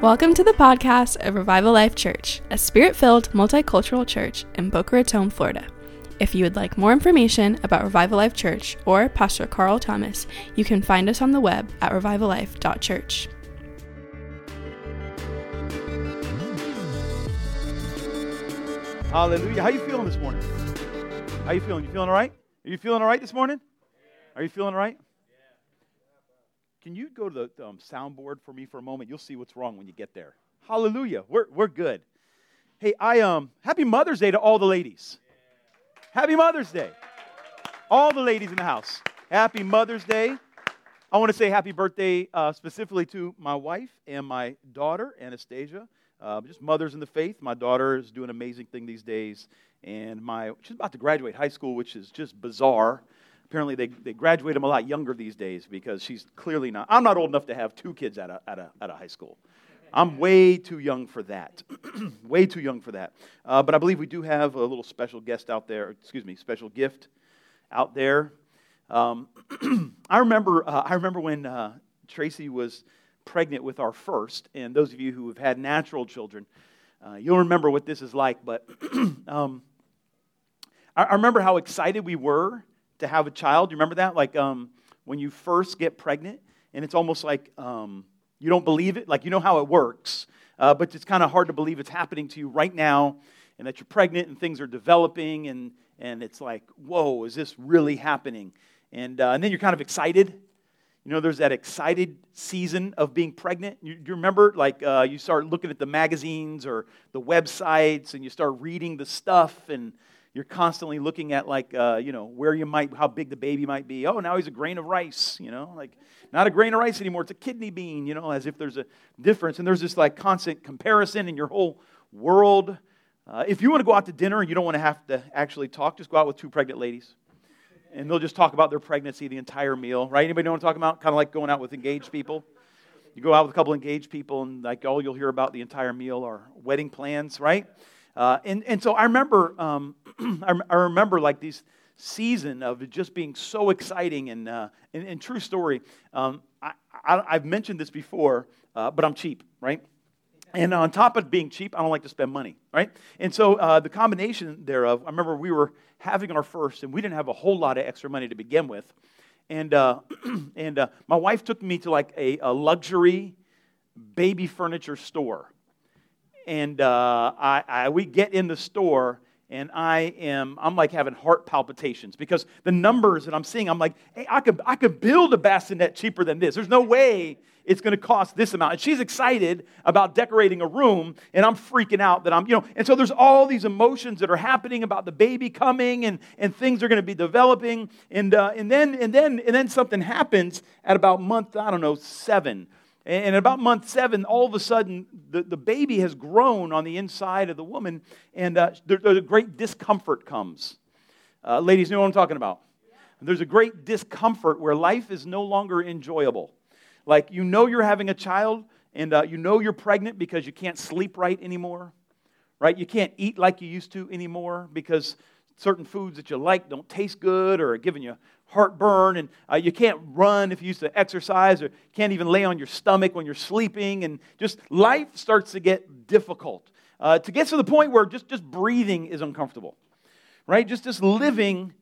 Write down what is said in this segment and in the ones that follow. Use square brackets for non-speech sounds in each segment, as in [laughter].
Welcome to the podcast of Revival Life Church, a spirit filled multicultural church in Boca Raton, Florida. If you would like more information about Revival Life Church or Pastor Carl Thomas, you can find us on the web at revivallife.church. Hallelujah. How you feeling this morning? How you feeling? You feeling all right? Are you feeling all right this morning? Are you feeling all right? Can you go to the um, soundboard for me for a moment? You'll see what's wrong when you get there. Hallelujah. We're, we're good. Hey, I um happy Mother's Day to all the ladies. Happy Mother's Day. All the ladies in the house. Happy Mother's Day. I want to say happy birthday uh, specifically to my wife and my daughter, Anastasia. Uh, just mothers in the faith. My daughter is doing an amazing thing these days, and my she's about to graduate high school, which is just bizarre. Apparently, they, they graduate them a lot younger these days because she's clearly not. I'm not old enough to have two kids at a, at a, at a high school. I'm way too young for that. [clears throat] way too young for that. Uh, but I believe we do have a little special guest out there, excuse me, special gift out there. Um, [clears throat] I, remember, uh, I remember when uh, Tracy was pregnant with our first, and those of you who have had natural children, uh, you'll remember what this is like. But [clears throat] um, I, I remember how excited we were to have a child. You remember that? Like um, when you first get pregnant, and it's almost like um, you don't believe it. Like you know how it works, uh, but it's kind of hard to believe it's happening to you right now, and that you're pregnant and things are developing, and and it's like, whoa, is this really happening? And uh, and then you're kind of excited. You know, there's that excited season of being pregnant. You, you remember, like, uh, you start looking at the magazines or the websites, and you start reading the stuff, and you're constantly looking at like uh, you know where you might how big the baby might be. Oh now he's a grain of rice you know like not a grain of rice anymore. It's a kidney bean you know as if there's a difference. And there's this like constant comparison in your whole world. Uh, if you want to go out to dinner and you don't want to have to actually talk just go out with two pregnant ladies. And they'll just talk about their pregnancy the entire meal right? Anybody know what i'm talking about? Kind of like going out with engaged people. You go out with a couple engaged people and like all you'll hear about the entire meal are wedding plans right uh, and, and so I remember, um, [clears throat] I, remember like these season of it just being so exciting and, uh, and, and true story. Um, I, have mentioned this before, uh, but I'm cheap, right? And on top of being cheap, I don't like to spend money, right? And so uh, the combination thereof, I remember we were having our first, and we didn't have a whole lot of extra money to begin with. And, uh, [clears throat] and uh, my wife took me to like a, a luxury baby furniture store and uh, I, I, we get in the store and I am, I'm like having heart palpitations because the numbers that I'm seeing, I'm like, hey, I could, I could build a bassinet cheaper than this. There's no way it's going to cost this amount. And she's excited about decorating a room, and I'm freaking out that I'm, you know, and so there's all these emotions that are happening about the baby coming and, and things are going to be developing. And, uh, and, then, and, then, and then something happens at about month, I don't know, seven and about month seven, all of a sudden, the, the baby has grown on the inside of the woman, and uh, there, there's a great discomfort comes. Uh, ladies, know what I'm talking about? There's a great discomfort where life is no longer enjoyable. Like you know you're having a child, and uh, you know you're pregnant because you can't sleep right anymore, right? You can't eat like you used to anymore because certain foods that you like don't taste good or are giving you heartburn, and uh, you can't run if you used to exercise, or can't even lay on your stomach when you're sleeping, and just life starts to get difficult. Uh, to get to the point where just, just breathing is uncomfortable, right? Just, just living.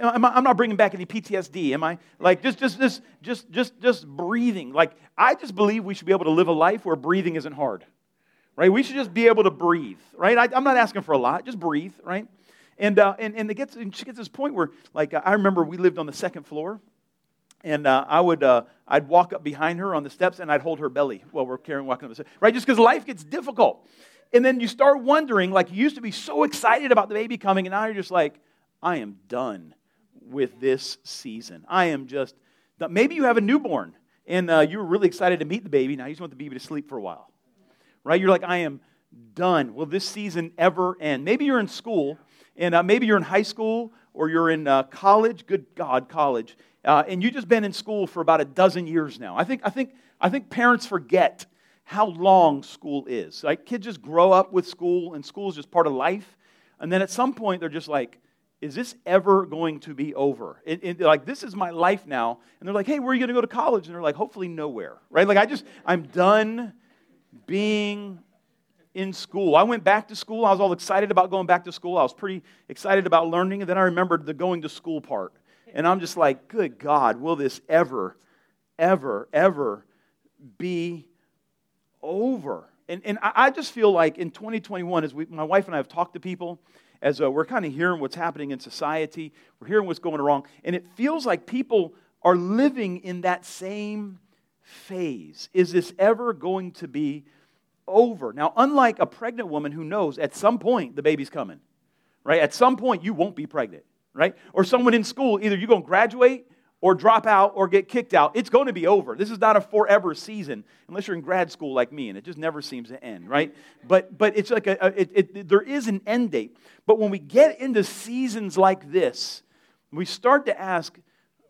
I'm not bringing back any PTSD, am I? Like just, just, just, just, just, just breathing. Like I just believe we should be able to live a life where breathing isn't hard, right? We should just be able to breathe, right? I, I'm not asking for a lot, just breathe, right? And, uh, and, and, it gets, and she gets this point where, like, I remember we lived on the second floor, and uh, I would, uh, I'd walk up behind her on the steps, and I'd hold her belly while we're carrying, walking up the steps, right? Just because life gets difficult. And then you start wondering, like, you used to be so excited about the baby coming, and now you're just like, I am done with this season. I am just, maybe you have a newborn, and uh, you were really excited to meet the baby. Now you just want the baby to sleep for a while, right? You're like, I am done. Will this season ever end? Maybe you're in school and uh, maybe you're in high school or you're in uh, college, good God, college, uh, and you've just been in school for about a dozen years now. I think, I think, I think parents forget how long school is. Like kids just grow up with school, and school is just part of life. And then at some point, they're just like, is this ever going to be over? It, it, like, this is my life now. And they're like, hey, where are you going to go to college? And they're like, hopefully nowhere, right? Like, I just, I'm done being in school. I went back to school. I was all excited about going back to school. I was pretty excited about learning. And then I remembered the going to school part. And I'm just like, good God, will this ever, ever, ever be over? And, and I just feel like in 2021, as we, my wife and I have talked to people, as uh, we're kind of hearing what's happening in society, we're hearing what's going wrong, and it feels like people are living in that same phase. Is this ever going to be over. Now, unlike a pregnant woman who knows at some point the baby's coming, right? At some point you won't be pregnant, right? Or someone in school, either you're going to graduate or drop out or get kicked out. It's going to be over. This is not a forever season unless you're in grad school like me, and it just never seems to end, right? But but it's like a, a it, it, there is an end date. But when we get into seasons like this, we start to ask,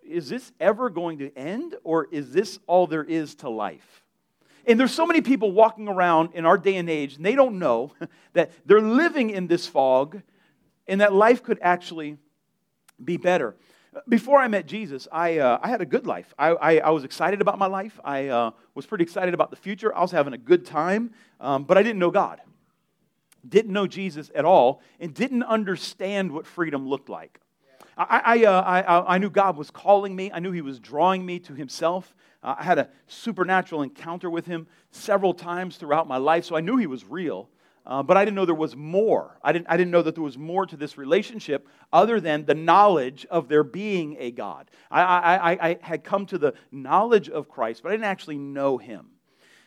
is this ever going to end, or is this all there is to life? And there's so many people walking around in our day and age, and they don't know [laughs] that they're living in this fog and that life could actually be better. Before I met Jesus, I, uh, I had a good life. I, I, I, was excited about my life. I uh, was pretty excited about the future. I was having a good time, um, but I didn't know God. Didn't know Jesus at all, and didn't understand what freedom looked like. I, I, uh, I, I, knew God was calling me. I knew He was drawing me to Himself. Uh, I had a supernatural encounter with Him several times throughout my life, so I knew He was real. Uh, but I didn't know there was more. I didn't, I didn't know that there was more to this relationship other than the knowledge of there being a God. I, I, I had come to the knowledge of Christ, but I didn't actually know Him.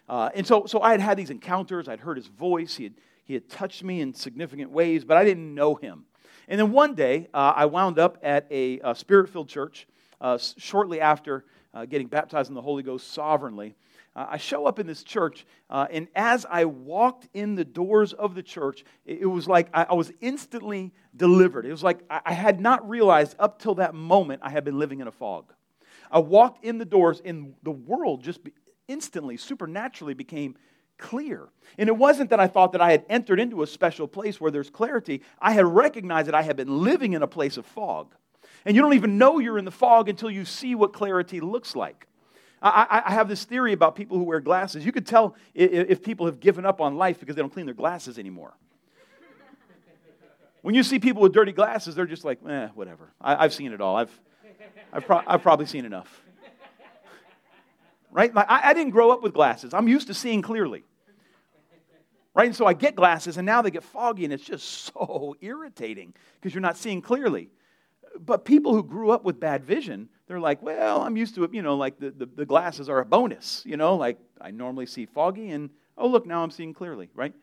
Uh, and so, so I had had these encounters. I'd heard His voice. He had, he had touched me in significant ways, but I didn't know Him. And then one day, uh, I wound up at a, a spirit filled church uh, shortly after uh, getting baptized in the Holy Ghost sovereignly. Uh, I show up in this church, uh, and as I walked in the doors of the church, it, it was like I, I, was instantly delivered. It was like I, I had not realized up till that moment I had been living in a fog. I walked in the doors, and the world just instantly, supernaturally became clear. And it wasn't that I thought that I had entered into a special place where there's clarity. I had recognized that I had been living in a place of fog. And you don't even know you're in the fog until you see what clarity looks like. I, I, have this theory about people who wear glasses. You could tell if people have given up on life because they don't clean their glasses anymore. When you see people with dirty glasses, they're just like, eh, whatever. I, have seen it all. I've, I've, pro- I've probably seen enough right? Like, I, I didn't grow up with glasses. I'm used to seeing clearly. Right? And so I get glasses, and now they get foggy, and it's just [laughs] so irritating because you're not seeing clearly. But people who grew up with bad vision, they're like, well, I'm used to it, you know, like the, the, the glasses are a bonus, you know, like I normally see foggy, and oh, look, now I'm seeing clearly, right?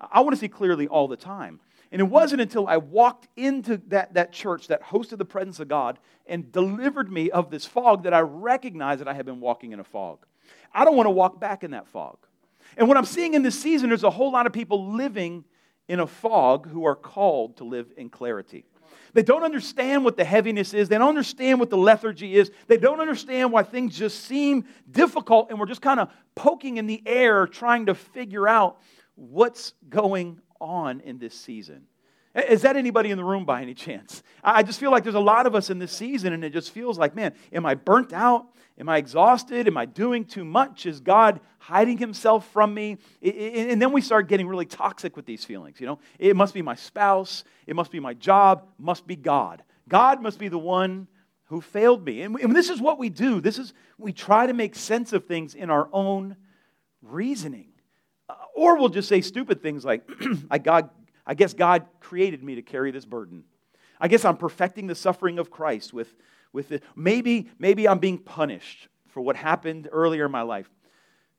I want to see clearly all the time. And it wasn't until I walked into that, that church that hosted the presence of God and delivered me of this fog that I recognized that I had been walking in a fog. I don't want to walk back in that fog. And what I'm seeing in this season, there's a whole lot of people living in a fog who are called to live in clarity. They don't understand what the heaviness is. They don't understand what the lethargy is. They don't understand why things just seem difficult and we're just kind of poking in the air trying to figure out what's going on in this season. Is that anybody in the room by any chance? I just feel like there's a lot of us in this season, and it just feels like, man, am I burnt out? Am I exhausted? Am I doing too much? Is God hiding himself from me? And then we start getting really toxic with these feelings. You know, it must be my spouse, it must be my job, must be God. God must be the one who failed me. And this is what we do. This is we try to make sense of things in our own reasoning. Or we'll just say stupid things like, [clears throat] I, God, I guess God created me to carry this burden. I guess I'm perfecting the suffering of Christ with, with it. Maybe, maybe I'm being punished for what happened earlier in my life.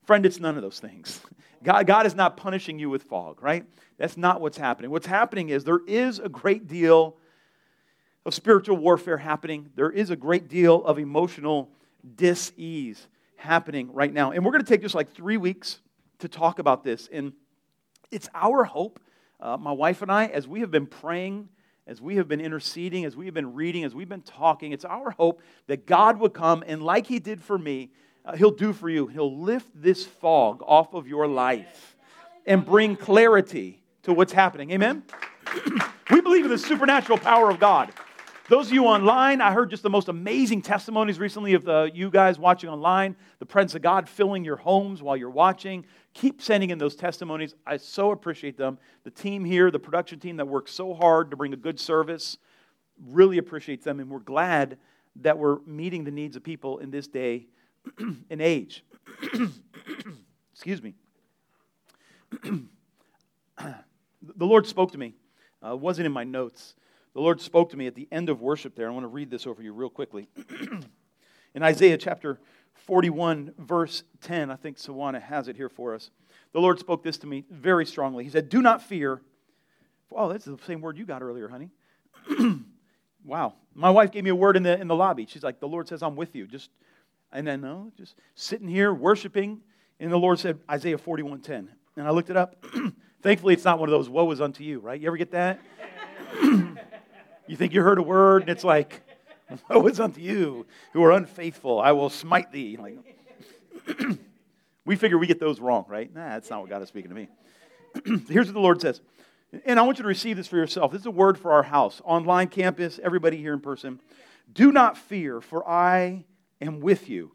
Friend, it's none of those things. [laughs] God, God is not punishing you with fog, right? That's not what's happening. What's happening is there is a great deal of spiritual warfare happening. There is a great deal of emotional dis ease happening right now. And we're going to take just like three weeks to talk about this. And it's our hope, uh, my wife and I, as we have been praying, as we have been interceding, as we have been reading, as we've been talking, it's our hope that God would come and, like He did for me, uh, He'll do for you. He'll lift this fog off of your life and bring clarity to what's happening. Amen? [clears throat] we believe in the supernatural power of God. Those of you online, I heard just the most amazing testimonies recently of the, you guys watching online, the presence of God filling your homes while you're watching. Keep sending in those testimonies. I so appreciate them. The team here, the production team that works so hard to bring a good service, really appreciates them, and we're glad that we're meeting the needs of people in this day [clears throat] and age. [clears throat] Excuse me. [clears throat] the Lord spoke to me. Uh, wasn't in my notes. The Lord spoke to me at the end of worship there. I want to read this over you real quickly. in Isaiah chapter 41, verse 10, I think Sawana has it here for us. The Lord spoke this to me very strongly. He said, Do not fear. Oh, that's the same word you got earlier, honey. [clears throat] wow. My wife gave me a word in the, in the lobby. She's like, The Lord says, I'm with you. Just, and then, no, just sitting here worshiping. And the Lord said, Isaiah 41:10. And I looked it up. [clears throat] Thankfully, it's not one of those woe is unto you, right? You ever get that? [clears throat] you think you heard a word, and it's like, [laughs] woe is unto you who are unfaithful. I will smite thee. Like, [clears throat] we figure we get those wrong, right? Nah, that's not what God is speaking to me. [clears throat] Here's what the Lord says. And I want you to receive this for yourself. This is a word for our house, online campus, everybody here in person. Do not fear, for I am with you.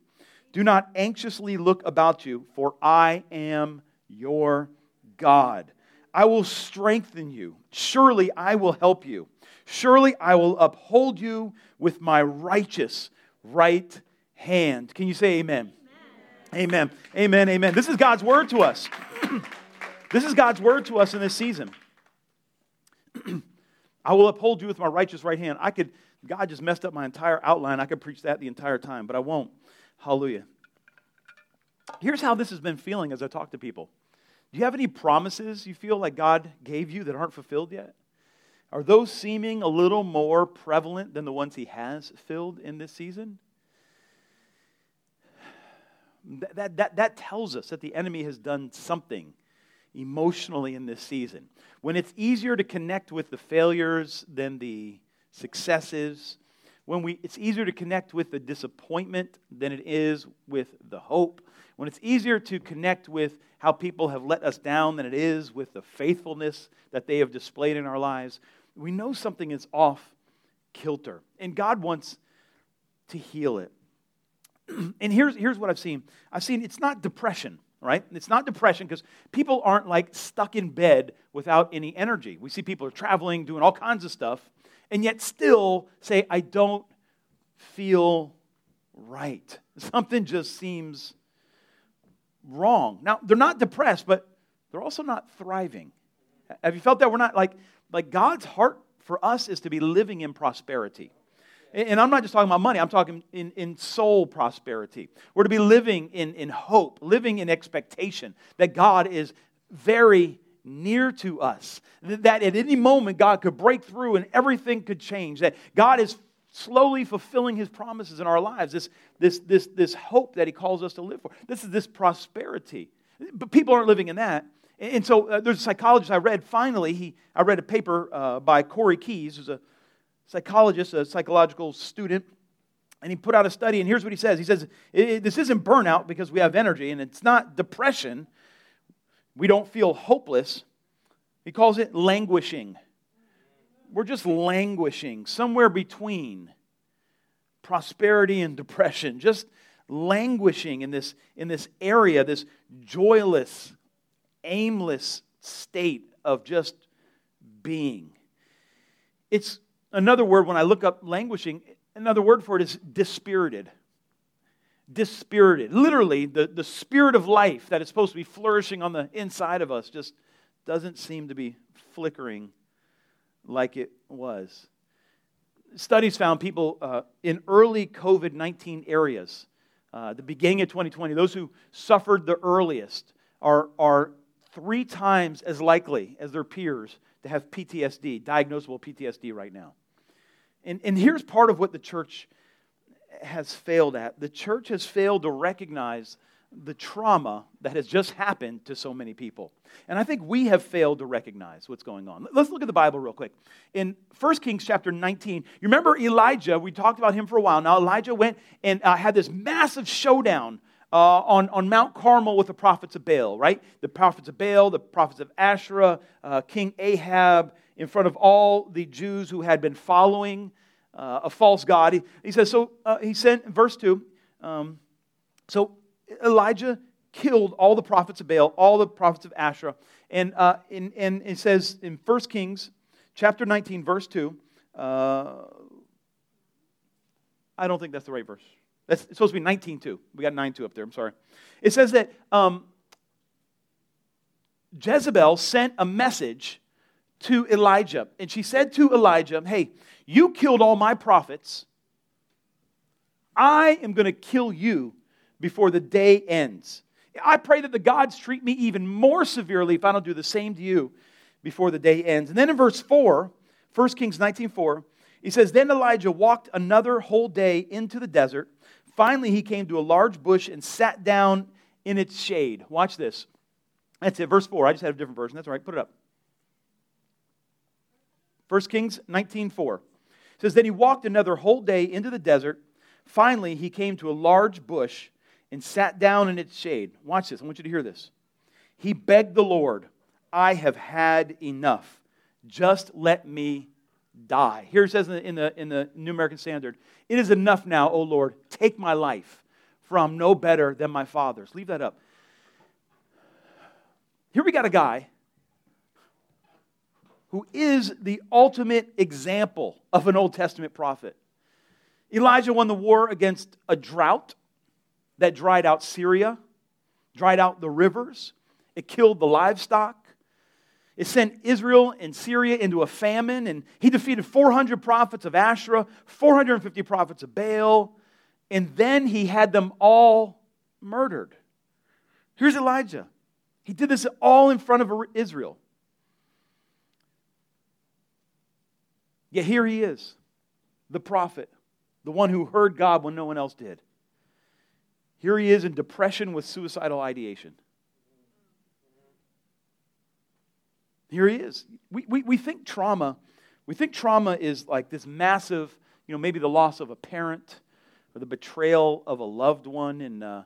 Do not anxiously look about you, for I am your God. I will strengthen you. Surely I will help you. Surely I will uphold you with my righteous right hand. Can you say amen? Amen. Amen. Amen. This is God's word to us. [clears throat] this is God's word to us in this season. [clears throat] I will uphold you with my righteous right hand. I could, God just messed up my entire outline. I could preach that the entire time, but I won't. Hallelujah. Here's how this has been feeling as I talk to people. Do you have any promises you feel like God gave you that aren't fulfilled yet? Are those seeming a little more prevalent than the ones He has filled in this season? That, that, that, that tells us that the enemy has done something emotionally in this season. When it's easier to connect with the failures than the successes, when we, it's easier to connect with the disappointment than it is with the hope, when it's easier to connect with how people have let us down than it is with the faithfulness that they have displayed in our lives, we know something is off kilter. And God wants to heal it. [clears throat] and here's, here's what I've seen I've seen it's not depression, right? It's not depression because people aren't like stuck in bed without any energy. We see people are traveling, doing all kinds of stuff, and yet still say, I don't feel right. [laughs] Something just seems wrong. Now, they're not depressed, but they're also not thriving. Have you felt that? We're not like, like God's heart for us is to be living in prosperity. And I'm not just talking about money, I'm talking in, in soul prosperity. We're to be living in, in hope, living in expectation that God is very near to us. That at any moment God could break through and everything could change. That God is slowly fulfilling his promises in our lives. This, this, this, this hope that he calls us to live for. This is this prosperity. But people aren't living in that. And so uh, there's a psychologist I read. Finally, he, I read a paper uh, by Corey Keyes, who's a psychologist, a psychological student. And he put out a study, and here's what he says. He says, This isn't burnout because we have energy, and it's not depression we don't feel hopeless. He calls it languishing. We're just languishing somewhere between prosperity and depression, just languishing in this, in this area, this joyless, aimless state of just being. It's another word when I look up languishing, another word for it is dispirited dispirited. Literally, the, the spirit of life that is supposed to be flourishing on the inside of us just doesn't seem to be flickering like it was. Studies found people uh, in early COVID 19 areas, uh, the beginning of 2020, those who suffered the earliest are, are three times as likely as their peers to have PTSD, diagnosable PTSD right now. And, and here's part of what the church has failed at. The church has failed to recognize the trauma that has just happened to so many people. And I think we have failed to recognize what's going on. Let's look at the Bible real quick. In 1 Kings chapter 19, you remember Elijah? We talked about him for a while. Now, Elijah went and uh, had this massive showdown uh, on, on Mount Carmel with the prophets of Baal, right? The prophets of Baal, the prophets of Asherah, uh, King Ahab, in front of all the Jews who had been following uh, a false god. He, he says, so uh, he sent, verse 2, um, so Elijah killed all the prophets of Baal, all the prophets of Asherah. And, uh, in, and it says in 1 Kings chapter 19, verse 2, uh, I don't think that's the right verse. That's supposed to be 19.2. We got 9.2 up there. I'm sorry. It says that um, Jezebel sent a message to Elijah. And she said to Elijah, Hey, you killed all my prophets. I am going to kill you before the day ends. I pray that the gods treat me even more severely if I don't do the same to you before the day ends. And then in verse 4, 1 Kings 19 4, he says, Then Elijah walked another whole day into the desert. Finally, he came to a large bush and sat down in its shade. Watch this. That's it, verse 4. I just had a different version. That's all right. Put it up. 1 Kings 19 4 says, Then he walked another whole day into the desert. Finally, he came to a large bush and sat down in its shade. Watch this. I want you to hear this. He begged the Lord, I have had enough. Just let me die. Here it says in the, in the, in the New American Standard, It is enough now, O Lord. Take my life, for I'm no better than my father's. Leave that up. Here we got a guy who is the ultimate example of an Old Testament prophet. Elijah won the war against a drought that dried out Syria, dried out the rivers, it killed the livestock. It sent Israel and Syria into a famine, and he defeated 400 prophets of Asherah, 450 prophets of Baal, and then he had them all murdered. Here's Elijah. He did this all in front of Israel. Yet here he is, the prophet, the one who heard God when no one else did. Here he is in depression with suicidal ideation. Here he is. We, we, we think trauma, we think trauma is like this massive, you know, maybe the loss of a parent or the betrayal of a loved one. And uh,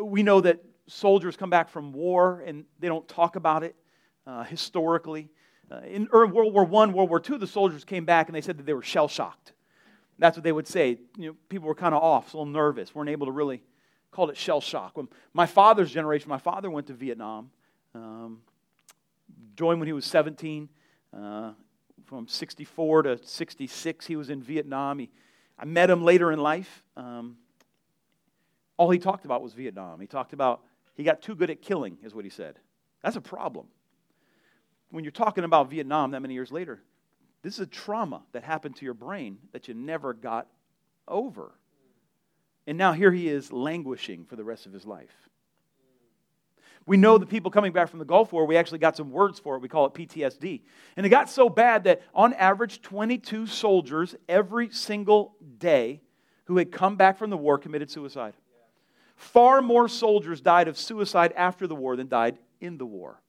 we know that soldiers come back from war and they don't talk about it uh, historically. Uh, in World War I, World War II, the soldiers came back and they said that they were shell shocked. That's what they would say. You know, people were kind of off, a little nervous, weren't able to really called it shell shock. When my father's generation, my father went to Vietnam, um, joined when he was 17. Uh, from 64 to 66, he was in Vietnam. He, I met him later in life. Um, all he talked about was Vietnam. He talked about he got too good at killing, is what he said. That's a problem. When you're talking about Vietnam that many years later, this is a trauma that happened to your brain that you never got over. And now here he is languishing for the rest of his life. We know the people coming back from the Gulf War, we actually got some words for it. We call it PTSD. And it got so bad that on average, 22 soldiers every single day who had come back from the war committed suicide. Far more soldiers died of suicide after the war than died in the war.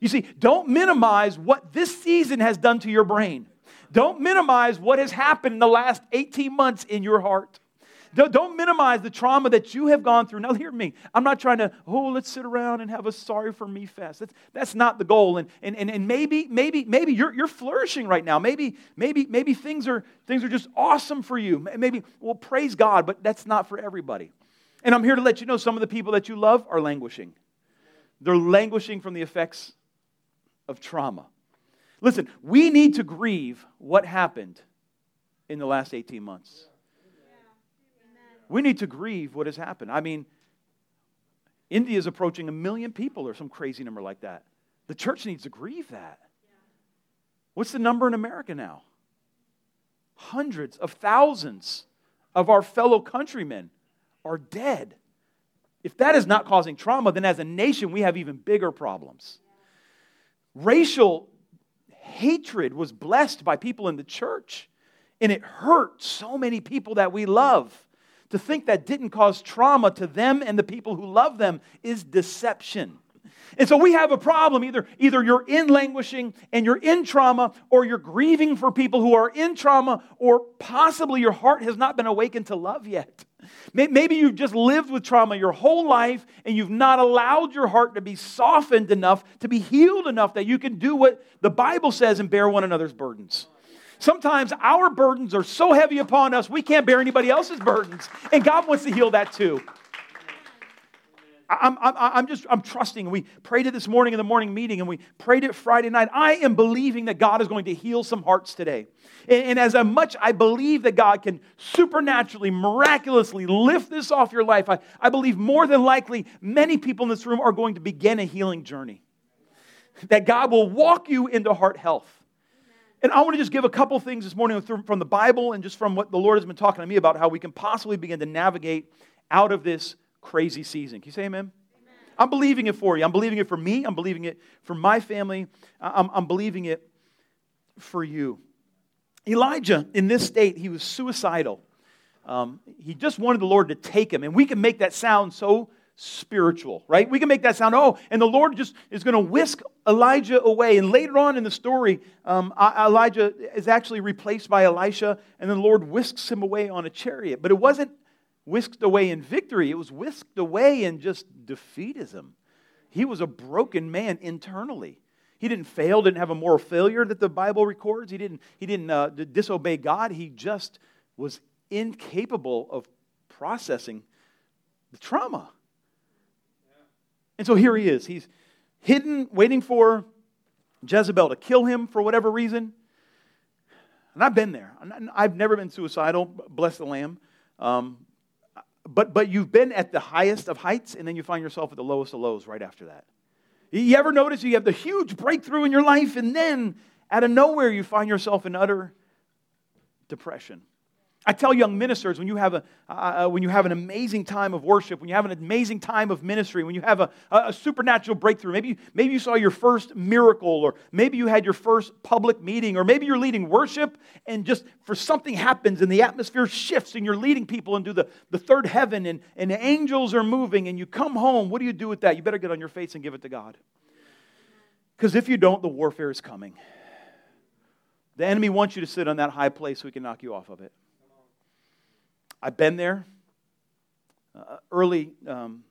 You see, don't minimize what this season has done to your brain. Don't minimize what has happened in the last 18 months in your heart. Don't minimize the trauma that you have gone through. Now, hear me. I'm not trying to, oh, let's sit around and have a sorry for me fest. That's, that's not the goal. And, and, and, and maybe, maybe, maybe you're, you're flourishing right now. Maybe, maybe, maybe things are, things are just awesome for you. Maybe, well, praise God, but that's not for everybody. And I'm here to let you know some of the people that you love are languishing. They're languishing from the effects of trauma. Listen, we need to grieve what happened in the last 18 months. We need to grieve what has happened. I mean, India is approaching a million people or some crazy number like that. The church needs to grieve that. What's the number in America now? Hundreds of thousands of our fellow countrymen are dead. If that is not causing trauma, then as a nation, we have even bigger problems. Racial hatred was blessed by people in the church, and it hurt so many people that we love. To think that didn't cause trauma to them and the people who love them is deception. And so we have a problem. Either, either you're in languishing and you're in trauma, or you're grieving for people who are in trauma, or possibly your heart has not been awakened to love yet. Maybe you've just lived with trauma your whole life and you've not allowed your heart to be softened enough, to be healed enough that you can do what the Bible says and bear one another's burdens. Sometimes our burdens are so heavy upon us, we can't bear anybody else's burdens. And God wants to heal that too. I'm, I'm, I'm just I'm trusting. We prayed it this morning in the morning meeting, and we prayed it Friday night. I am believing that God is going to heal some hearts today. And, and as much I believe that God can supernaturally, miraculously lift this off your life, I, I believe more than likely many people in this room are going to begin a healing journey. That God will walk you into heart health. And I want to just give a couple things this morning from the Bible and just from what the Lord has been talking to me about how we can possibly begin to navigate out of this crazy season. Can you say amen? amen? I'm believing it for you. I'm believing it for me. I'm believing it for my family. I'm, I'm believing it for you. Elijah, in this state, he was suicidal. Um, he just wanted the Lord to take him. And we can make that sound so spiritual, right? We can make that sound, oh, and the Lord just is going to whisk Elijah away. And later on in the story, um, Elijah is actually replaced by Elisha, and the Lord whisks him away on a chariot. But it wasn't whisked away in victory, it was whisked away in just defeatism. He was a broken man internally. He didn't fail, didn't have a moral failure that the Bible records. He didn't, he didn't uh, disobey God. He just was incapable of processing the trauma. And so here he is. He's hidden, waiting for Jezebel to kill him for whatever reason. And I've been there. I've never been suicidal, bless the Lamb. Um, but, but you've been at the highest of heights, and then you find yourself at the lowest of lows right after that. You ever notice you have the huge breakthrough in your life, and then out of nowhere you find yourself in utter depression? I tell young ministers when you have, a, uh, uh, when you have an amazing time of worship, when you have an amazing time of ministry, when you have a, a supernatural breakthrough, maybe, maybe you saw your first miracle, or maybe you had your first public meeting, or maybe you're leading worship and just for something happens and the atmosphere shifts and you're leading people into the, the third heaven and, and the angels are moving and you come home. What do you do with that? You better get on your face and give it to God. Because if you don't, the warfare is coming. The enemy wants you to sit on that high place so he can knock you off of it. I've been there. Uh, early um,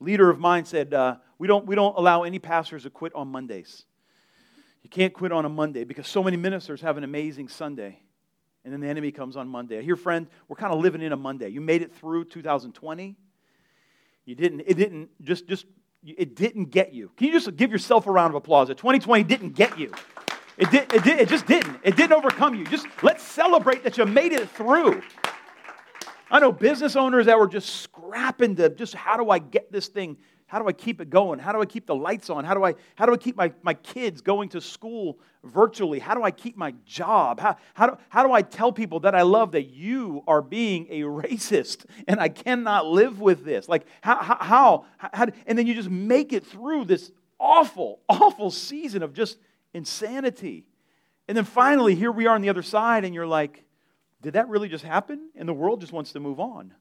leader of mine said, uh, we, don't, we don't allow any pastors to quit on Mondays. You can't quit on a Monday because so many ministers have an amazing Sunday. And then the enemy comes on Monday. Hear, friend, we're kind of living in a Monday. You made it through 2020. You didn't, it didn't just, just, it didn't get you. Can you just give yourself a round of applause? That 2020 didn't get you. It, did, it, did, it just didn't. It didn't overcome you. Just let's celebrate that you made it through. I know business owners that were just scrapping to just how do I get this thing? How do I keep it going? How do I keep the lights on? How do I, how do I keep my, my kids going to school virtually? How do I keep my job? How, how, do, how do I tell people that I love that you are being a [laughs] racist and I cannot live with this? Like, how, how, how, how and then you just make it through this awful, awful season of just insanity. And then finally, here we are on the other side, and you're like, did that really just happen? And the world just wants to move on.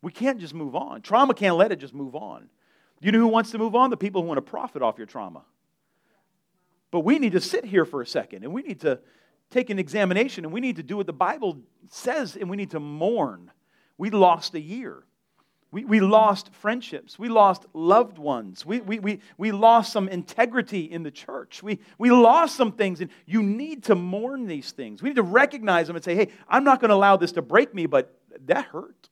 We can't just move on. Trauma can't let it just move on. You know who wants to move on? The people who want to profit off your trauma. But we need to sit here for a second and we need to take an examination and we need to do what the Bible says and we need to mourn. We lost a year. We, we lost friendships. We lost loved ones. We, we, we, we lost some integrity in the church. We, we lost some things, and you need to mourn these things. We need to recognize them and say, hey, I'm not going to allow this to break me, but that hurt.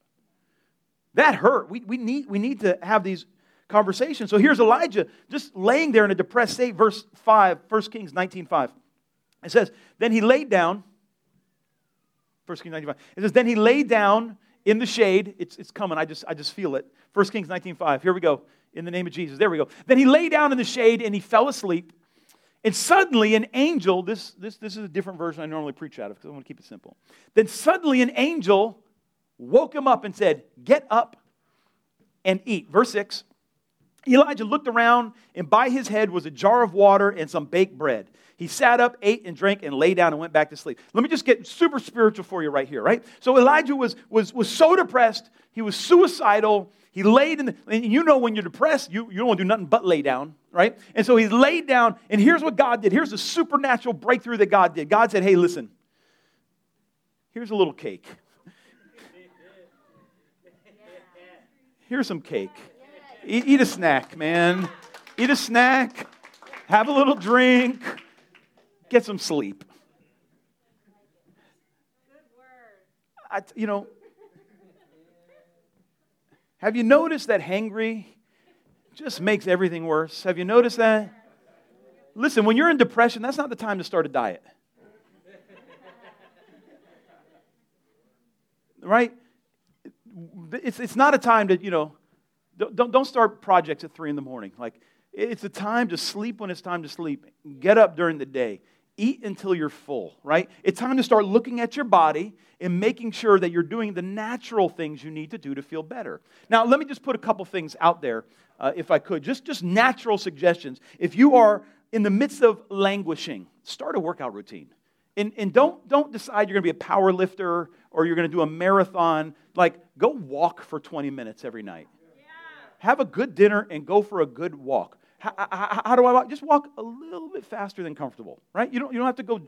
That hurt. We, we, need, we need to have these conversations. So here's Elijah just laying there in a depressed state, verse 5, 1 Kings 19 5. It says, Then he laid down, 1 Kings 19 5. It says, Then he laid down in the shade. It's, it's coming. I just, I just feel it. 1 Kings 19.5. Here we go. In the name of Jesus. There we go. Then he lay down in the shade and he fell asleep. And suddenly an angel, this, this, this is a different version I normally preach out of because I want to keep it simple. Then suddenly an angel woke him up and said, Get up and eat. Verse 6. Elijah looked around, and by his head was a jar of water and some baked bread. He sat up, ate and drank, and lay down and went back to sleep. Let me just get super spiritual for you right here, right? So Elijah was, was, was so depressed, he was suicidal. He laid in the, and you know when you're depressed, you, you don't want to do nothing but lay down, right? And so he laid down, and here's what God did. Here's the supernatural breakthrough that God did. God said, Hey, listen, here's a little cake. Here's some cake. Eat, eat a snack, man. Eat a snack. Have a little drink Get some sleep. I, you know, have you noticed that hangry just makes everything worse? Have you noticed that? Listen, when you're in depression, that's not the time to start a diet. Right? It's, it's not a time to, you know, don't, don't start projects at three in the morning. Like, it's a time to sleep when it's time to sleep. Get up during the day. Eat until you're full, right? It's time to start looking at your body and making sure that you're doing the natural things you need to do to feel better. Now, let me just put a couple things out there, uh, if I could. Just, just natural suggestions. If you are in the midst of languishing, start a workout routine. And, and don't, don't decide you're going to be a power lifter or you're going to do a marathon. Like, go walk for 20 minutes every night. Yeah. Have a good dinner and go for a good walk. How, how, how, do I walk? Just walk a little bit faster than comfortable, right? You don't, you don't have to go,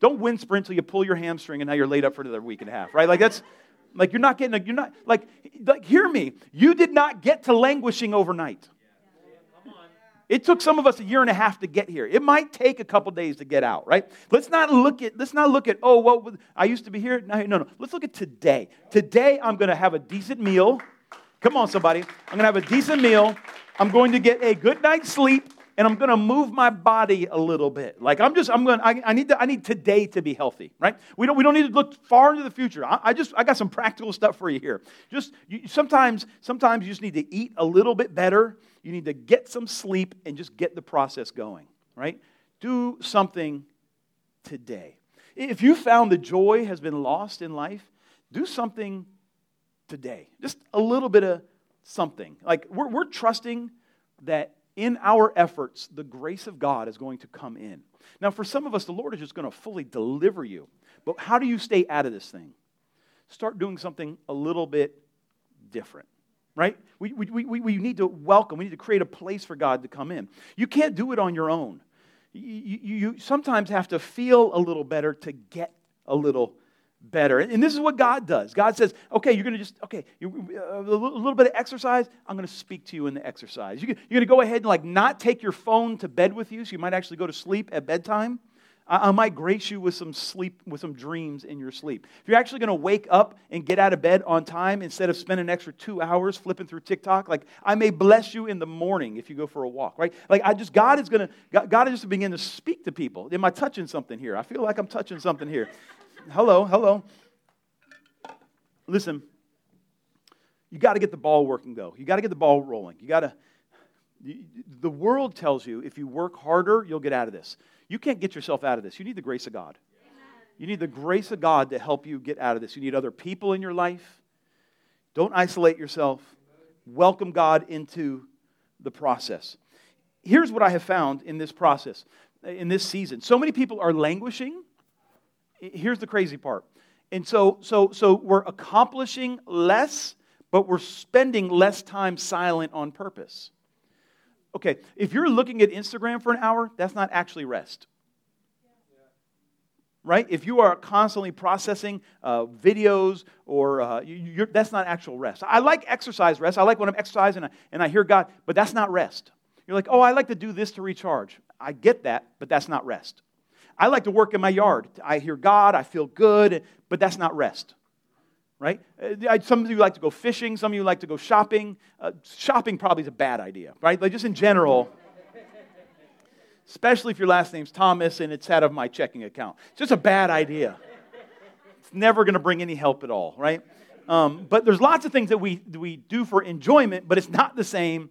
don't wind sprint till you pull your hamstring and now you're laid up for another week and a half, right? Like that's, like you're not getting, you're not, like, like hear me, you did not get to languishing overnight. It took some of us a year and a half to get here. It might take a couple days to get out, right? Let's not look at let's not look at oh well I used to be here. No, no, no. Let's look at today. Today I'm going to have a decent meal. Come on, somebody. I'm going to have a decent meal. I'm going to get a good night's sleep and I'm going to move my body a little bit. Like I'm just, I'm going, I, I need to, I need today to be healthy, right? We don't, we don't need to look far into the future. I, I just, I got some practical stuff for you here. Just you, sometimes, sometimes you just need to eat a little bit better. You need to get some sleep and just get the process going, right? Do something today. If you found the joy has been lost in life, do something today. Just a little bit of something. Like we're, we're trusting that in our efforts, the grace of God is going to come in. Now, for some of us, the Lord is just going to fully deliver you. But how do you stay out of this thing? Start doing something a little bit different, right? We, we, we, we need to welcome, we need to create a place for God to come in. You can't do it on your own. You, you, you sometimes have to feel a little better to get a little better. And this is what God does. God says, okay, you're going to just, okay, you, uh, a little bit of exercise, I'm going to speak to you in the exercise. You, are going to go ahead and like not take your phone to bed with you, so you might actually go to sleep at bedtime. I, might grace you with some sleep, with some dreams in your sleep. If you're actually going to wake up and get out of bed on time instead of spending an extra two hours flipping through TikTok, like I may bless you in the morning if you go for a walk, right? Like I just, God is going to, God is just begin to speak to people. Am I touching something here? I feel like I'm touching something here hello, hello. Listen, you got to get the ball working, though. You got to get the ball rolling. You got to. The world tells you if you work harder, you'll get out of this. You can't get yourself out of this. You need the grace of God. You need the grace of God to help you get out of this. You need other people in your life. Don't isolate yourself. Welcome God into the process. Here's what I have found in this process, in this season. So many people are languishing here's the crazy part. And so, so, so we're accomplishing less, but we're spending less time silent on purpose. Okay, if you're looking at Instagram for an hour, that's not actually rest. Right? If you are constantly processing uh, videos or uh, that's not actual rest. I like exercise rest. I like when I'm exercising and I, and I hear God, but that's not rest. You're like, oh, I like to do this to recharge. I get that, but that's not rest. I like to work in my yard. I hear God, I feel good, but that's not rest. Right? Uh, some of you like to go fishing, some of you like to go shopping. Uh, shopping probably is a bad idea, right? Like just in general, especially if your last name's Thomas and it's out of my checking account. It's just a bad idea. It's never going to bring any help at all, right? Um, but there's lots of things that we, we do for enjoyment, but it's not the same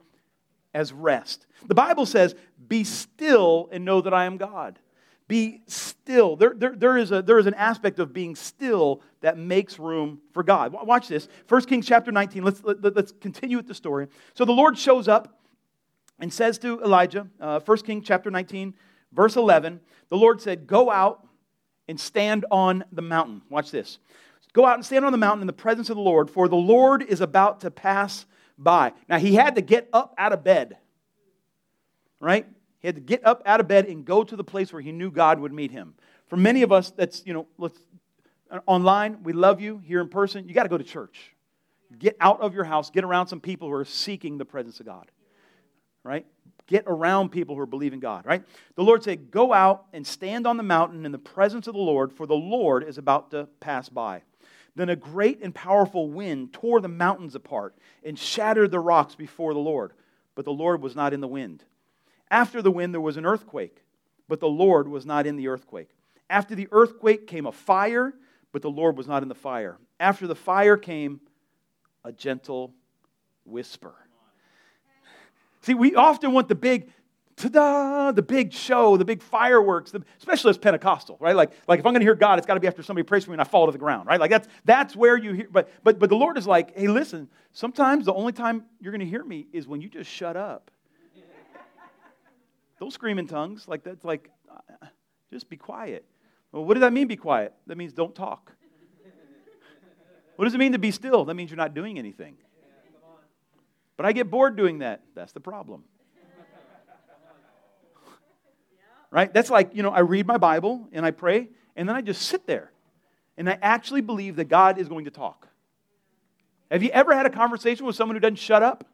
as rest. The Bible says, Be still and know that I am God. Be still. There, there, there, is a, there is an aspect of being still that makes room for God. Watch this. 1 Kings chapter 19. Let's, let, us let us continue with the story. So the Lord shows up and says to Elijah, uh, 1 Kings chapter 19, verse 11, the Lord said, Go out and stand on the mountain. Watch this. Go out and stand on the mountain in the presence of the Lord, for the Lord is about to pass by. Now, he had to get up out of bed, right? He had to get up out of bed and go to the place where he knew God would meet him. For many of us, that's, you know, let's, online, we love you. Here in person, you got to go to church. Get out of your house, get around some people who are seeking the presence of God, right? Get around people who are believing God, right? The Lord said, Go out and stand on the mountain in the presence of the Lord, for the Lord is about to pass by. Then a great and powerful wind tore the mountains apart and shattered the rocks before the Lord. But the Lord was not in the wind. After the wind, there was an earthquake, but the Lord was not in the earthquake. After the earthquake came a fire, but the Lord was not in the fire. After the fire came a gentle whisper. See, we often want the big, ta-da, the big show, the big fireworks, the, especially as Pentecostal, right? Like, like if I'm going to hear God, it's got to be after somebody prays for me and I fall to the ground, right? Like that's, that's where you hear, but, but, but the Lord is like, hey, listen, sometimes the only time you're going to hear me is when you just shut up. Don't scream in tongues. Like that's like, uh, just be quiet. Well, what does that mean, be quiet? That means don't talk. What does it mean to be still? That means you're not doing anything. But I get bored doing that. That's the problem. right? That's like, you know, I read my Bible and I pray, and then I just sit there. And I actually believe that God is going to talk. Have you ever had a conversation with someone who doesn't shut up?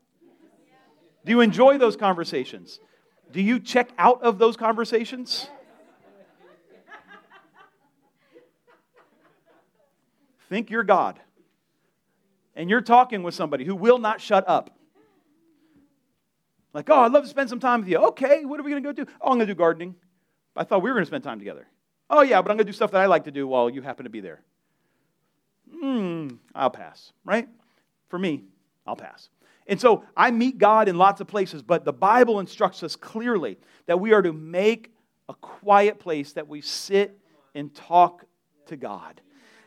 Do you enjoy those conversations? Do you check out of those conversations? Think you're God. And you're talking with somebody who will not shut up. Like, oh, I'd love to spend some time with you. Okay, what are we going to go do? Oh, I'm going to do gardening. I thought we were going to spend time together. Oh, yeah, but I'm going to do stuff that I like to do while you happen to be there. Hmm, I'll pass, right? For me, I'll pass. And so I meet God in lots of places, but the Bible instructs us clearly that we are to make a quiet place that we sit and talk to God,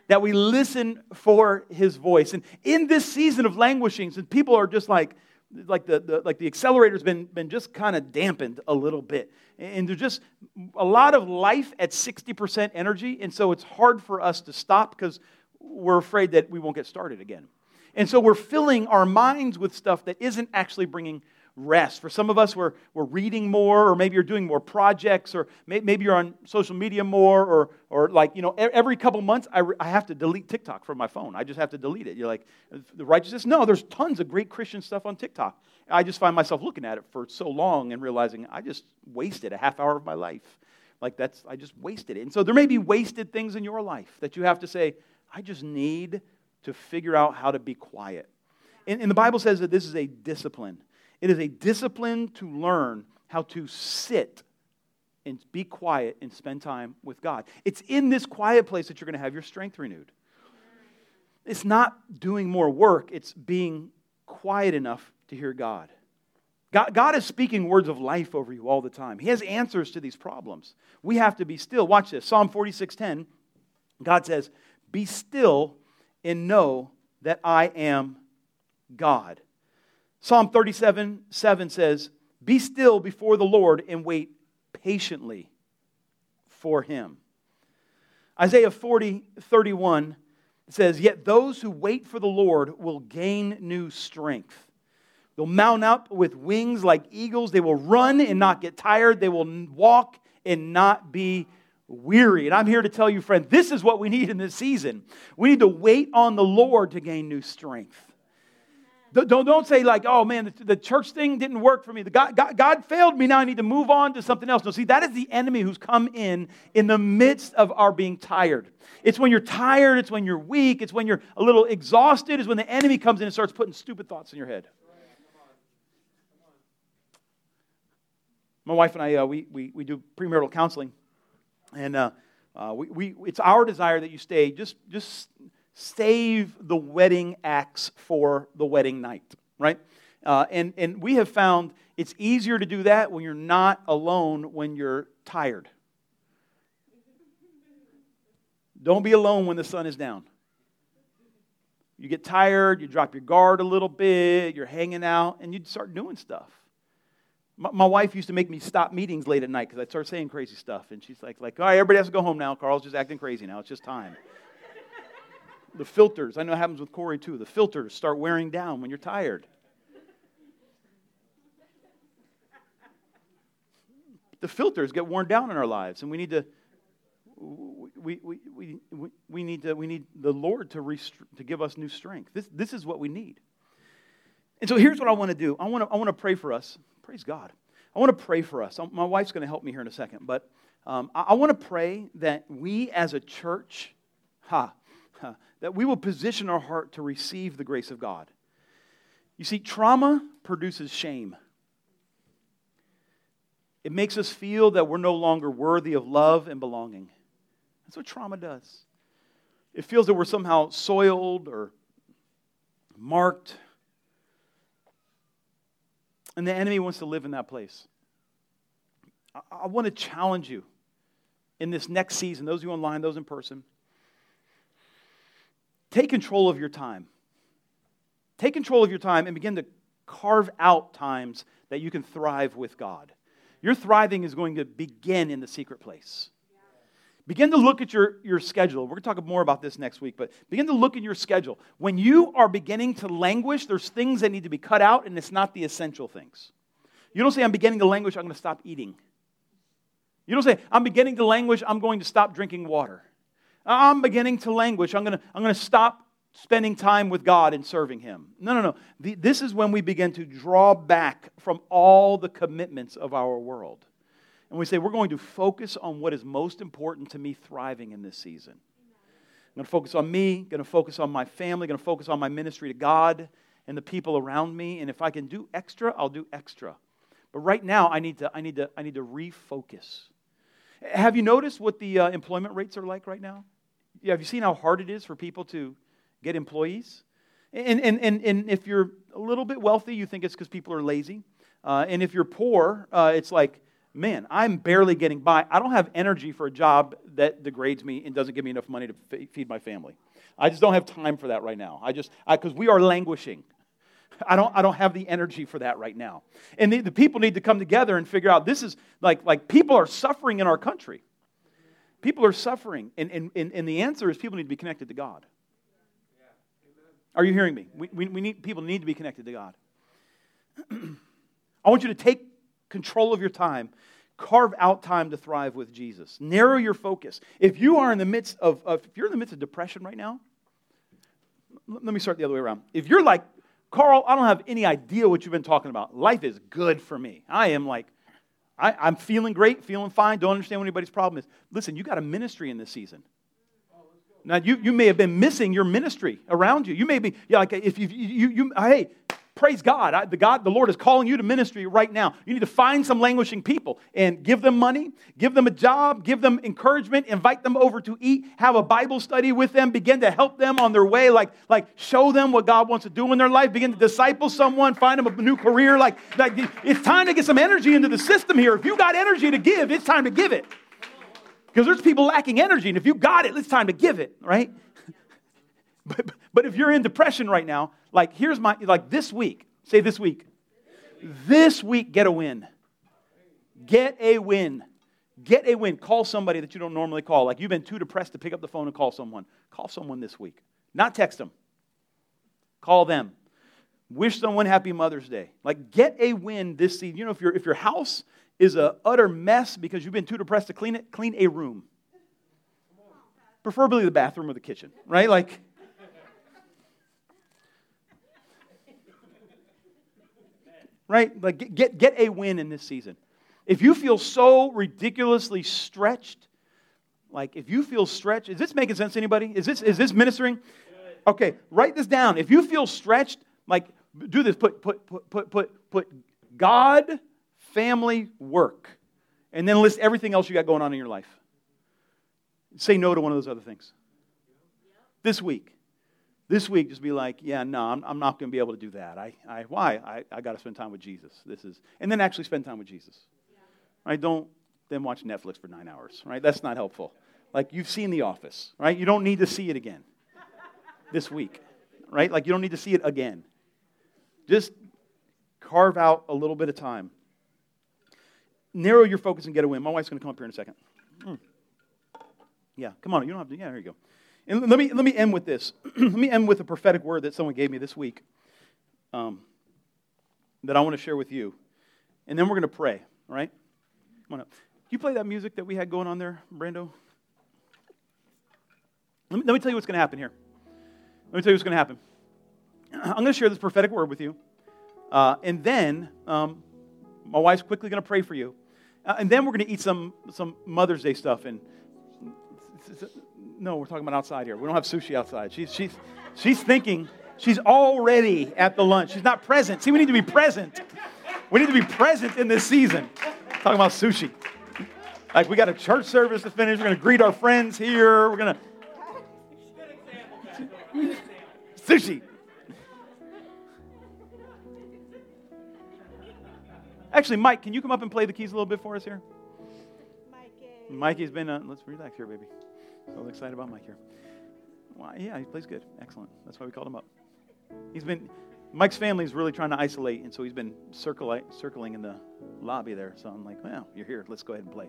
that we listen for His voice. And in this season of languishing, since people are just like, like the, the, like the accelerator's been, been just kind of dampened a little bit. And there's just a lot of life at 60% energy. And so it's hard for us to stop because we're afraid that we won't get started again. And so we're filling our minds with stuff that isn't actually bringing rest. For some of us, we're, we're reading more, or maybe you're doing more projects, or may, maybe you're on social media more, or, or like, you know, every couple months I, I have to delete TikTok from my phone. I just have to delete it. You're like, the righteousness? No, there's tons of great Christian stuff on TikTok. I just find myself looking at it for so long and realizing I just wasted a half hour of my life. Like, that's, I just wasted it. And so there may be wasted things in your life that you have to say, I just need to figure out how to be quiet. And, and the Bible says that this is a discipline. It is a discipline to learn how to sit and be quiet and spend time with God. It's in this quiet place that you're going to have your strength renewed. It's not doing more work, it's being quiet enough to hear God. God, God is speaking words of life over you all the time. He has answers to these problems. We have to be still. Watch this. Psalm 46:10. God says, "Be still and know that I am God." Psalm 37 7 says, Be still before the Lord and wait patiently for him. Isaiah 40 31 says, Yet those who wait for the Lord will gain new strength. They'll mount up with wings like eagles. They will run and not get tired. They will walk and not be weary. And I'm here to tell you, friend, this is what we need in this season. We need to wait on the Lord to gain new strength. Don't, don't say, like, oh man, the, the church thing didn't work for me. The God, God, God failed me. Now I need to move on to something else. No, see, that is the enemy who's come in in the midst of our being tired. It's when you're tired, it's when you're weak, it's when you're a little exhausted, is when the enemy comes in and starts putting stupid thoughts in your head. My wife and I, uh, we, we, we do premarital counseling. And uh, uh, we, we, it's our desire that you stay just, just save the wedding acts for the wedding night, right? Uh, and, and we have found it's easier to do that when you're not alone when you're tired. Don't be alone when the sun is down. You get tired, you drop your guard a little bit, you're hanging out, and you start doing stuff. My, my wife used to make me stop meetings late at night because I'd start saying crazy stuff. And she's like, like, all right, everybody has to go home now. Carl's just acting crazy now. It's just time the filters, I know it happens with Corey too, the filters start wearing down when you're tired. The filters get worn down in our lives, and we need to. We, we, we, we, need to, we need the Lord to, rest- to give us new strength. This, this is what we need. And so here's what I want to do. I want to, I want to pray for us. Praise God. I want to pray for us. My wife's going to help me here in a second, but um, I, I want to pray that we as a church, ha, uh, that we will position our heart to receive the grace of God. You see, trauma produces shame. It makes us feel that we're no longer worthy of love and belonging. That's what trauma does. It feels that we're somehow soiled or marked. And the enemy wants to live in that place. I, I want to challenge you in this next season, those of you online, those in person. Take control of your time. Take control of your time and begin to carve out times that you can thrive with God. Your thriving is going to begin in the secret place. Begin to look at your, your schedule. We're going to talk more about this next week, but begin to look at your schedule. When you are beginning to languish, there's things that need to be cut out, and it's not the essential things. You don't say, I'm beginning to languish, I'm going to stop eating. You don't say, I'm beginning to languish, I'm going to stop drinking water. Uh, I'm beginning to languish, I'm going to, I'm going to stop spending time with God and serving Him. No, no, no. The, this is when we begin to draw back from all the commitments of our world. And we say, we're going to focus on what is most important to me thriving in this season. I'm going to focus on me, going to focus on my family, going to focus on my ministry to God and the people around me. And if I can do extra, I'll do extra. But right now, I need to, I need to, I need to refocus. Have you noticed what the uh, employment rates are like right now? Yeah, have you seen how hard it is for people to get employees. And, and, and, and if you're a little bit wealthy, you think it's because people are lazy. Uh, and if you're poor, uh, it's like, man, I'm barely getting by. I don't have energy for a job that degrades me and doesn't give me enough money to f- feed my family. I just don't have time for that right now. I just, because we are languishing. [laughs] I don't, I don't have the energy for that right now. And the, the people need to come together and figure out this is like, like people are suffering in our country. People are suffering. And, and, and, and the answer is people need to be connected to God. Are you hearing me? We, we, we need, people need to be connected to God. [clears throat] I want you to take control of your time. Carve out time to thrive with Jesus. Narrow your focus. If you are in the midst of, of if you're in the midst of depression right now, let me start the other way around. If you're like, Carl, I don't have any idea what you've been talking about. Life is good for me. I am like, I, I'm feeling great, feeling fine, don't understand what anybody's problem is. Listen, you got a ministry in this season. Now, you, you may have been missing your ministry around you. You may be, yeah, like, if you, you, you hey, praise God. I, the God, the Lord is calling you to ministry right now. You need to find some languishing people and give them money, give them a job, give them encouragement, invite them over to eat, have a Bible study with them, begin to help them on their way, like, like show them what God wants to do in their life, begin to disciple someone, find them a new career. Like, like it's time to get some energy into the system here. If you got energy to give, it's time to give it. Because there's people lacking energy, and if you got it, it's time to give it, right? But, but if you're in depression right now, like here's my, like this week, say this week, this week, get a win. Get a win. Get a win. Call somebody that you don't normally call. Like you've been too depressed to pick up the phone and call someone. Call someone this week. Not text them. Call them. Wish someone happy Mother's Day. Like get a win this season. You know, if, your if your house is a utter mess because you've been too depressed to clean it, clean a room. Preferably the bathroom or the kitchen, right? Like, right? Like, get, get a win in this season. If you feel so ridiculously stretched, like if you feel stretched, is this making sense to anybody? Is this, is this ministering? Okay, write this down. If you feel stretched, like do this, put, put, put, put, put, put God family, work, and then list everything else you got going on in your life. Say no to one of those other things. This week. This week, just be like, yeah, no, I'm, I'm not going to be able to do that. I, I, why? I, I got to spend time with Jesus. This is, and then actually spend time with Jesus. Right? Don't then watch Netflix for nine hours. Right? That's not helpful. Like you've seen The Office. Right? You don't need to see it again this week. Right? Like you don't need to see it again. Just carve out a little bit of time narrow your focus and get a win. My wife's going to come up here in a second. Mm. Yeah, come on. You don't have to. Yeah, there you go. And let me, let me end with this. [clears throat] let me end with a prophetic word that someone gave me this week um, that I want to share with you. And then we're going to pray, all right? Come on up. You play that music that we had going on there, Brando? Let me, let me tell you what's going to happen here. Let me tell you what's going to happen. [clears throat] I'm going to share this prophetic word with you. Uh, and then um, my wife's quickly going to pray for you. Uh, and then we're going to eat some, some Mother's Day stuff. And No, we're talking about outside here. We don't have sushi outside. She's, she's, she's thinking, she's already at the lunch. She's not present. See, we need to be present. We need to be present in this season. Talking about sushi. Like, we got a church service to finish. We're going to greet our friends here. We're going to. Sushi. Actually, Mike, can you come up and play the keys a little bit for us here? Mikey. Mikey's been, uh, let's relax here, baby. So excited about Mike here. Well, yeah, he plays good. Excellent. That's why we called him up. He's been, Mike's family is really trying to isolate, and so he's been circling, circling in the lobby there. So I'm like, well, you're here. Let's go ahead and play.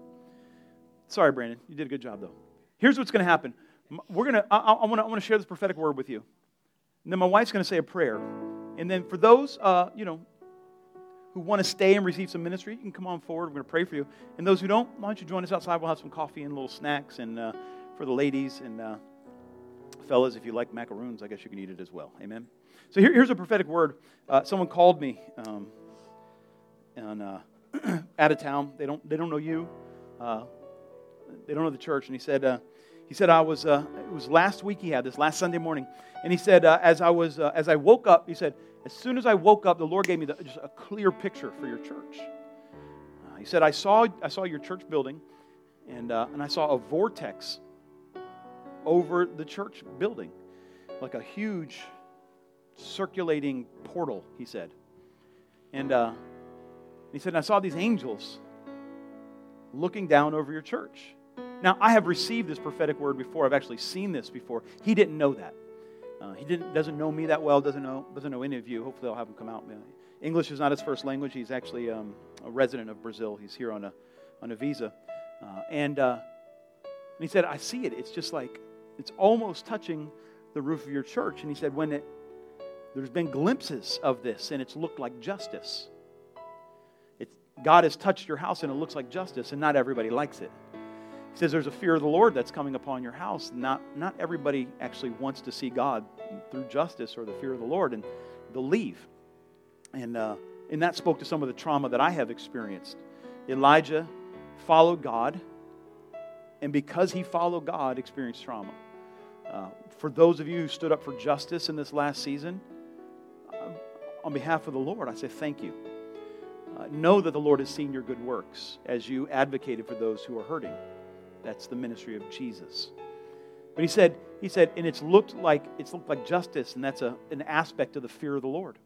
Sorry, Brandon. You did a good job, though. Here's what's going to happen. We're going to, I, I want to share this prophetic word with you. And then my wife's going to say a prayer. And then for those, uh, you know, who want to stay and receive some ministry, you can come on forward. We're going to pray for you. And those who don't, why don't you join us outside? We'll have some coffee and little snacks. And uh, for the ladies and uh, fellas, if you like macaroons, I guess you can eat it as well. Amen. So here, here's a prophetic word. Uh, someone called me um, and, uh, [clears throat] out of town. They don't, they don't know you. Uh, they don't know the church. And he said, uh, he said I was. Uh, it was last week. He had this last Sunday morning, and he said as I was as I woke up, he said as soon as I woke up, the Lord gave me the, just a clear picture for your church. He said I saw I saw your church building, and and I saw a vortex over the church building, like a huge circulating portal. He said, and uh, he said I saw these angels looking down over your church. Now, I have received this prophetic word before. I've actually seen this before. He didn't know that. Uh, he didn't, doesn't know me that well, doesn't know, doesn't know any of you. Hopefully, I'll have him come out. English is not his first language. He's actually um, a resident of Brazil. He's here on a, on a visa. Uh, and, uh, and he said, I see it. It's just like, it's almost touching the roof of your church. And he said, when it, there's been glimpses of this and it's looked like justice. It's, God has touched your house and it looks like justice, and not everybody likes it. He says there's a fear of the Lord that's coming upon your house. Not, not everybody actually wants to see God through justice or the fear of the Lord, and they'll leave. And, uh, and that spoke to some of the trauma that I have experienced. Elijah followed God, and because he followed God, experienced trauma. Uh, for those of you who stood up for justice in this last season, uh, on behalf of the Lord, I say thank you. Uh, know that the Lord has seen your good works as you advocated for those who are hurting. That's the ministry of Jesus. But he said, he said, and it's looked like it's looked like justice, and that's a, an aspect of the fear of the Lord.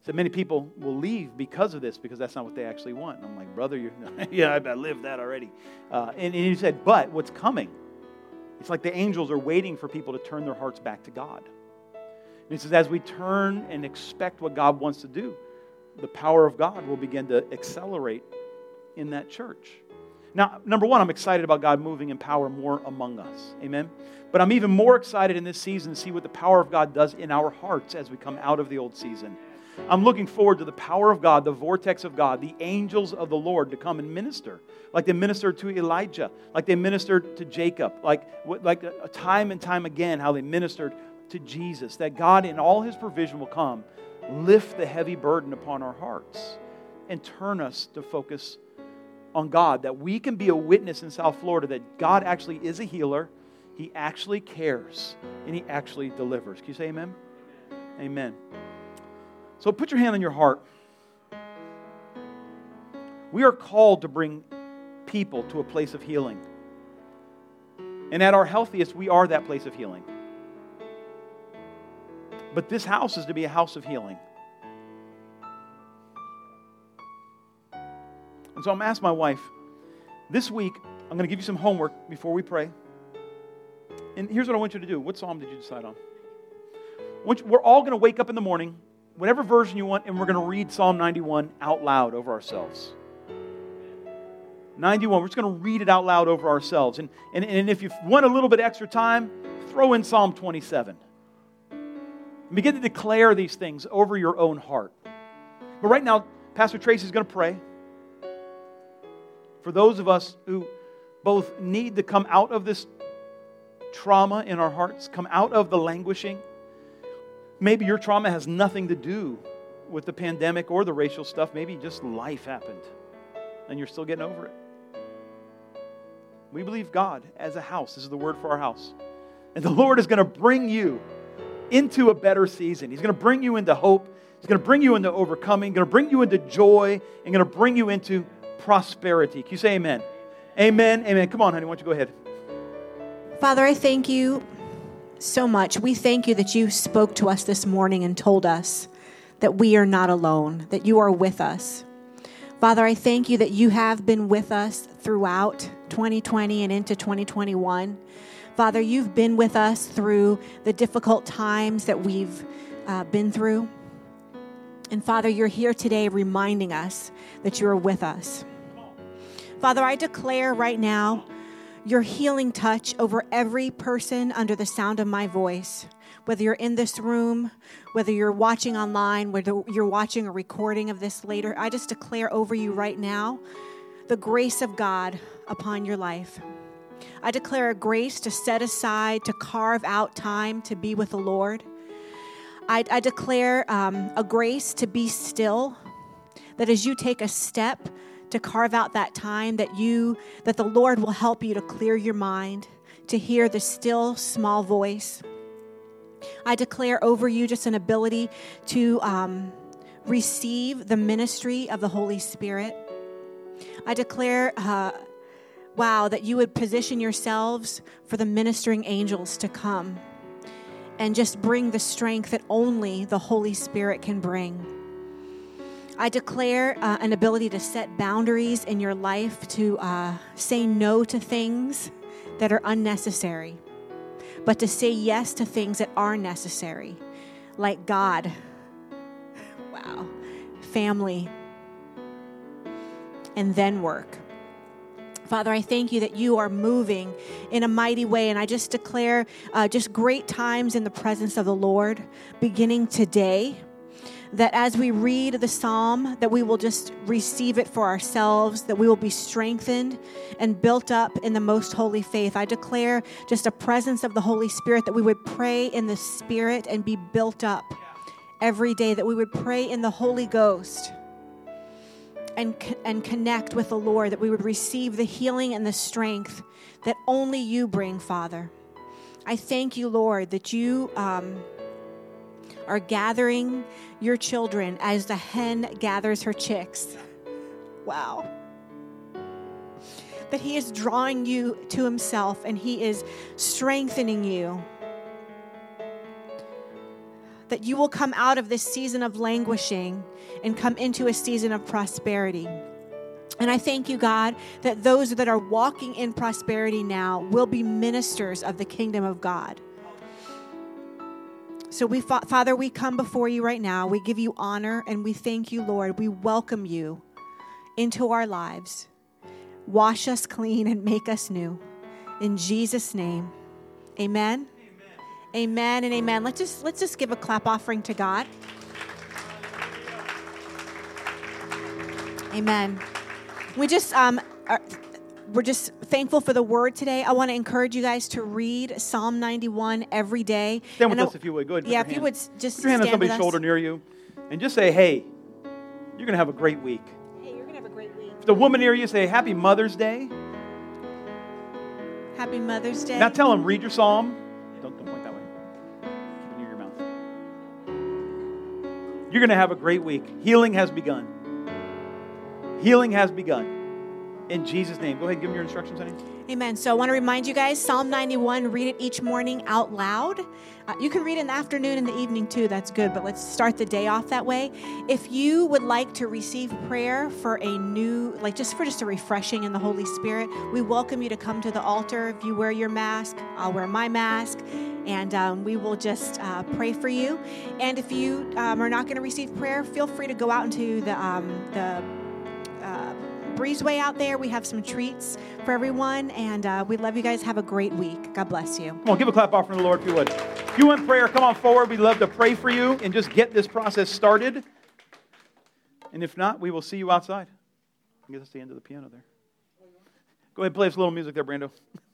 He said many people will leave because of this, because that's not what they actually want. And I'm like, brother, you [laughs] yeah, I lived that already. Uh, and, and he said, but what's coming? It's like the angels are waiting for people to turn their hearts back to God. And he says, as we turn and expect what God wants to do, the power of God will begin to accelerate in that church. Now, number one, I'm excited about God moving in power more among us. Amen. But I'm even more excited in this season to see what the power of God does in our hearts as we come out of the old season. I'm looking forward to the power of God, the vortex of God, the angels of the Lord to come and minister, like they ministered to Elijah, like they ministered to Jacob, like, like uh, time and time again, how they ministered to Jesus. That God, in all his provision, will come, lift the heavy burden upon our hearts, and turn us to focus on God, that we can be a witness in South Florida that God actually is a healer, He actually cares, and He actually delivers. Can you say amen? Amen. So put your hand on your heart. We are called to bring people to a place of healing. And at our healthiest, we are that place of healing. But this house is to be a house of healing. And so I'm asking my wife, this week, I'm going to give you some homework before we pray. And here's what I want you to do. What psalm did you decide on? We're all going to wake up in the morning, whatever version you want, and we're going to read Psalm 91 out loud over ourselves. 91, we're just going to read it out loud over ourselves. And, and, and if you want a little bit extra time, throw in Psalm 27. And begin to declare these things over your own heart. But right now, Pastor Tracy is going to pray for those of us who both need to come out of this trauma in our hearts, come out of the languishing. Maybe your trauma has nothing to do with the pandemic or the racial stuff. Maybe just life happened and you're still getting over it. We believe God as a house. This is the word for our house. And the Lord is going to bring you into a better season. He's going to bring you into hope. He's going to bring you into overcoming, going to bring you into joy, and going to bring you into prosperity. Can you say amen? Amen. Amen. Come on, honey. Why don't you go ahead? Father, I thank you so much. We thank you that you spoke to us this morning and told us that we are not alone, that you are with us. Father, I thank you that you have been with us throughout 2020 and into 2021. Father, you've been with us through the difficult times that we've uh, been through. And Father, you're here today reminding us that you are with us. Father, I declare right now your healing touch over every person under the sound of my voice. Whether you're in this room, whether you're watching online, whether you're watching a recording of this later, I just declare over you right now the grace of God upon your life. I declare a grace to set aside, to carve out time to be with the Lord. I, I declare um, a grace to be still, that as you take a step, to carve out that time that you that the Lord will help you to clear your mind, to hear the still small voice. I declare over you just an ability to um, receive the ministry of the Holy Spirit. I declare, uh, wow, that you would position yourselves for the ministering angels to come and just bring the strength that only the Holy Spirit can bring. I declare uh, an ability to set boundaries in your life, to uh, say no to things that are unnecessary, but to say yes to things that are necessary, like God, [laughs] wow, family, and then work. Father, I thank you that you are moving in a mighty way. And I just declare uh, just great times in the presence of the Lord beginning today that as we read the psalm that we will just receive it for ourselves that we will be strengthened and built up in the most holy faith. I declare just a presence of the holy spirit that we would pray in the spirit and be built up every day that we would pray in the holy ghost and, and connect with the lord that we would receive the healing and the strength that only you bring father. I thank you lord that you um, are gathering your children as the hen gathers her chicks. Wow. That He is drawing you to Himself and He is strengthening you. That you will come out of this season of languishing and come into a season of prosperity. And I thank you, God, that those that are walking in prosperity now will be ministers of the kingdom of God. So we Father, we come before you right now. We give you honor and we thank you, Lord. We welcome you into our lives. Wash us clean and make us new. In Jesus name. Amen. Amen, amen and amen. Let's just let's just give a clap offering to God. Amen. We just um are, we're just thankful for the word today. I want to encourage you guys to read Psalm 91 every day. Stand with and us I, if you would. Go ahead. Yeah, if you would just put your hand on somebody's shoulder near you, and just say, "Hey, you're going to have a great week." Hey, you're going to have a great week. If the woman near you say, "Happy Mother's Day." Happy Mother's Day. Now tell them, read your psalm. Don't, don't point that way. Keep it near your mouth. You're going to have a great week. Healing has begun. Healing has begun in Jesus' name. Go ahead give them your instructions, honey. Amen. So I want to remind you guys Psalm 91, read it each morning out loud. Uh, you can read in the afternoon and the evening too. That's good, but let's start the day off that way. If you would like to receive prayer for a new, like just for just a refreshing in the Holy Spirit, we welcome you to come to the altar. If you wear your mask, I'll wear my mask and um, we will just uh, pray for you. And if you um, are not going to receive prayer, feel free to go out into the um, the breezeway out there. We have some treats for everyone, and uh, we love you guys. Have a great week. God bless you. Come on, give a clap offering to the Lord if you would. If you want prayer, come on forward. We'd love to pray for you and just get this process started. And if not, we will see you outside. I guess that's the end of the piano there. Go ahead, play us a little music there, Brando. [laughs]